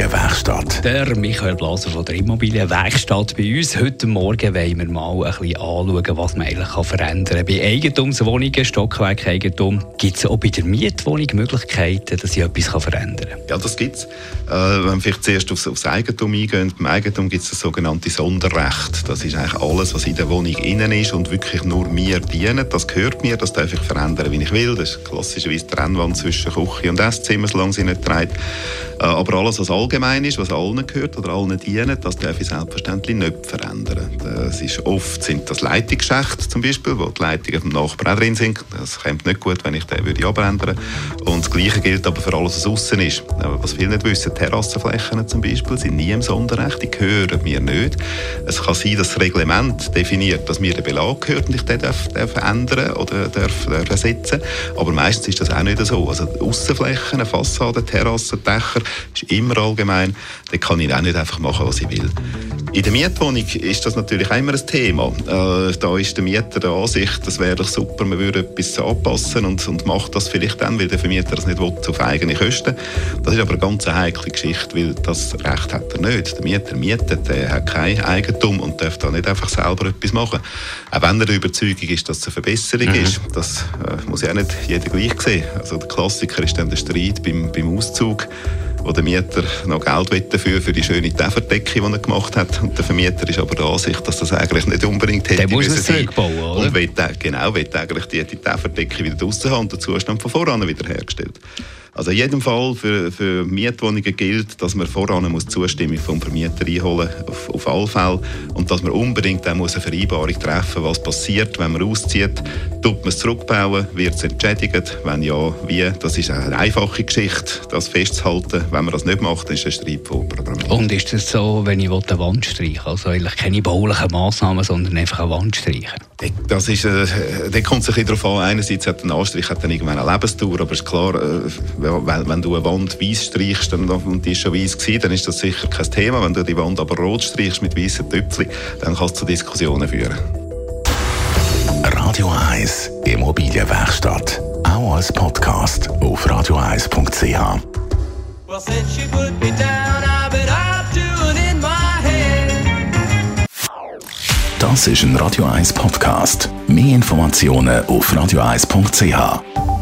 Immobilienwerkstatt. Der Michael Blaser von der Immobilienwerkstatt bei uns. Heute Morgen wollen wir mal ein bisschen anschauen, was man eigentlich verändern kann. Bei Eigentumswohnungen, Stockwerkeigentum, gibt es auch bei der Mietwohnung Möglichkeiten, dass ich etwas verändern kann? Ja, das gibt es. Äh, wenn wir vielleicht zuerst aufs, aufs Eigentum eingehen, beim Eigentum gibt es das sogenannte Sonderrecht. Das ist eigentlich alles, was in der Wohnung innen ist und wirklich nur mir dient. Das gehört mir, das darf ich verändern, wie ich will. Das ist klassischerweise die Trennwand zwischen Küche und Esszimmer, solange sie nicht trägt. Äh, aber alles, was allgemein ist, was allen gehört oder allen dient, das darf ich selbstverständlich nicht verändern. Das ist oft sind das Leitungsschächte zum Beispiel, wo die Leitungen vom Nachbarn drin sind. Das kommt nicht gut, wenn ich den würde abändern Und das Gleiche gilt aber für alles, was außen ist. Was viele nicht wissen, Terrassenflächen zum Beispiel sind nie im Sonderrecht, die gehören mir nicht. Es kann sein, dass das Reglement definiert, dass mir der Belag gehört und ich den darf, darf ändern oder darf, darf ersetzen. Aber meistens ist das auch nicht so. Also Außenflächen, Fassaden, Terrassen, Dächer ist immer allgemein. Da kann ich auch nicht einfach machen, was ich will. In der Mietwohnung ist das natürlich immer ein Thema. Äh, da ist der Mieter der Ansicht, das wäre doch super, man würde etwas anpassen und, und macht das vielleicht dann, weil der Vermieter das nicht will, auf eigene Kosten. Das ist aber eine ganz heikle Geschichte, weil das Recht hat er nicht. Der Mieter mietet, der hat kein Eigentum und darf da nicht einfach selber etwas machen. Auch wenn er der Überzeugung ist, dass es eine Verbesserung mhm. ist, das äh, muss ja auch nicht jeder gleich sehen. Also der Klassiker ist dann der Streit beim, beim Auszug wo der Mieter noch Geld will dafür für die schöne Täferdecke, die er gemacht hat. Und der Vermieter ist aber der Ansicht, dass das eigentlich nicht unbedingt hätte der muss es zurückbauen, oder? Und will, genau, will eigentlich die, die Täferdecke wieder draussen haben und den Zustand von voran wiederhergestellt. Also in jedem Fall für, für Mietwohnungen gilt, dass man voran muss Zustimmung vom Vermieter einholen auf, auf alle Fälle und dass man unbedingt dann muss eine Vereinbarung treffen was passiert, wenn man auszieht. Tut man es zurückbauen, wird es entschädigt? Wenn ja, wie? Das ist eine einfache Geschichte, das festzuhalten. Wenn man das nicht macht, ist ein Streit vorprogrammiert. Und ist es so, wenn ich eine Wand streichen also eigentlich keine baulichen Massnahmen, sondern einfach eine Wand streichen? Das ist, äh, da kommt es ein bisschen darauf an. Einerseits hat ein Anstrich hat dann irgendwann eine Lebensdauer, aber es ist klar, äh, weil, wenn du eine Wand weiß streichst dann, und die ist schon weiß gewesen, dann ist das sicher kein Thema. Wenn du die Wand aber rot streichst mit weißen Töpfchen, dann kann es zu Diskussionen führen. Radio 1 Immobilienwerkstatt. Auch als Podcast auf radio1.ch. Das ist ein Radio 1 Podcast. Mehr Informationen auf radio1.ch.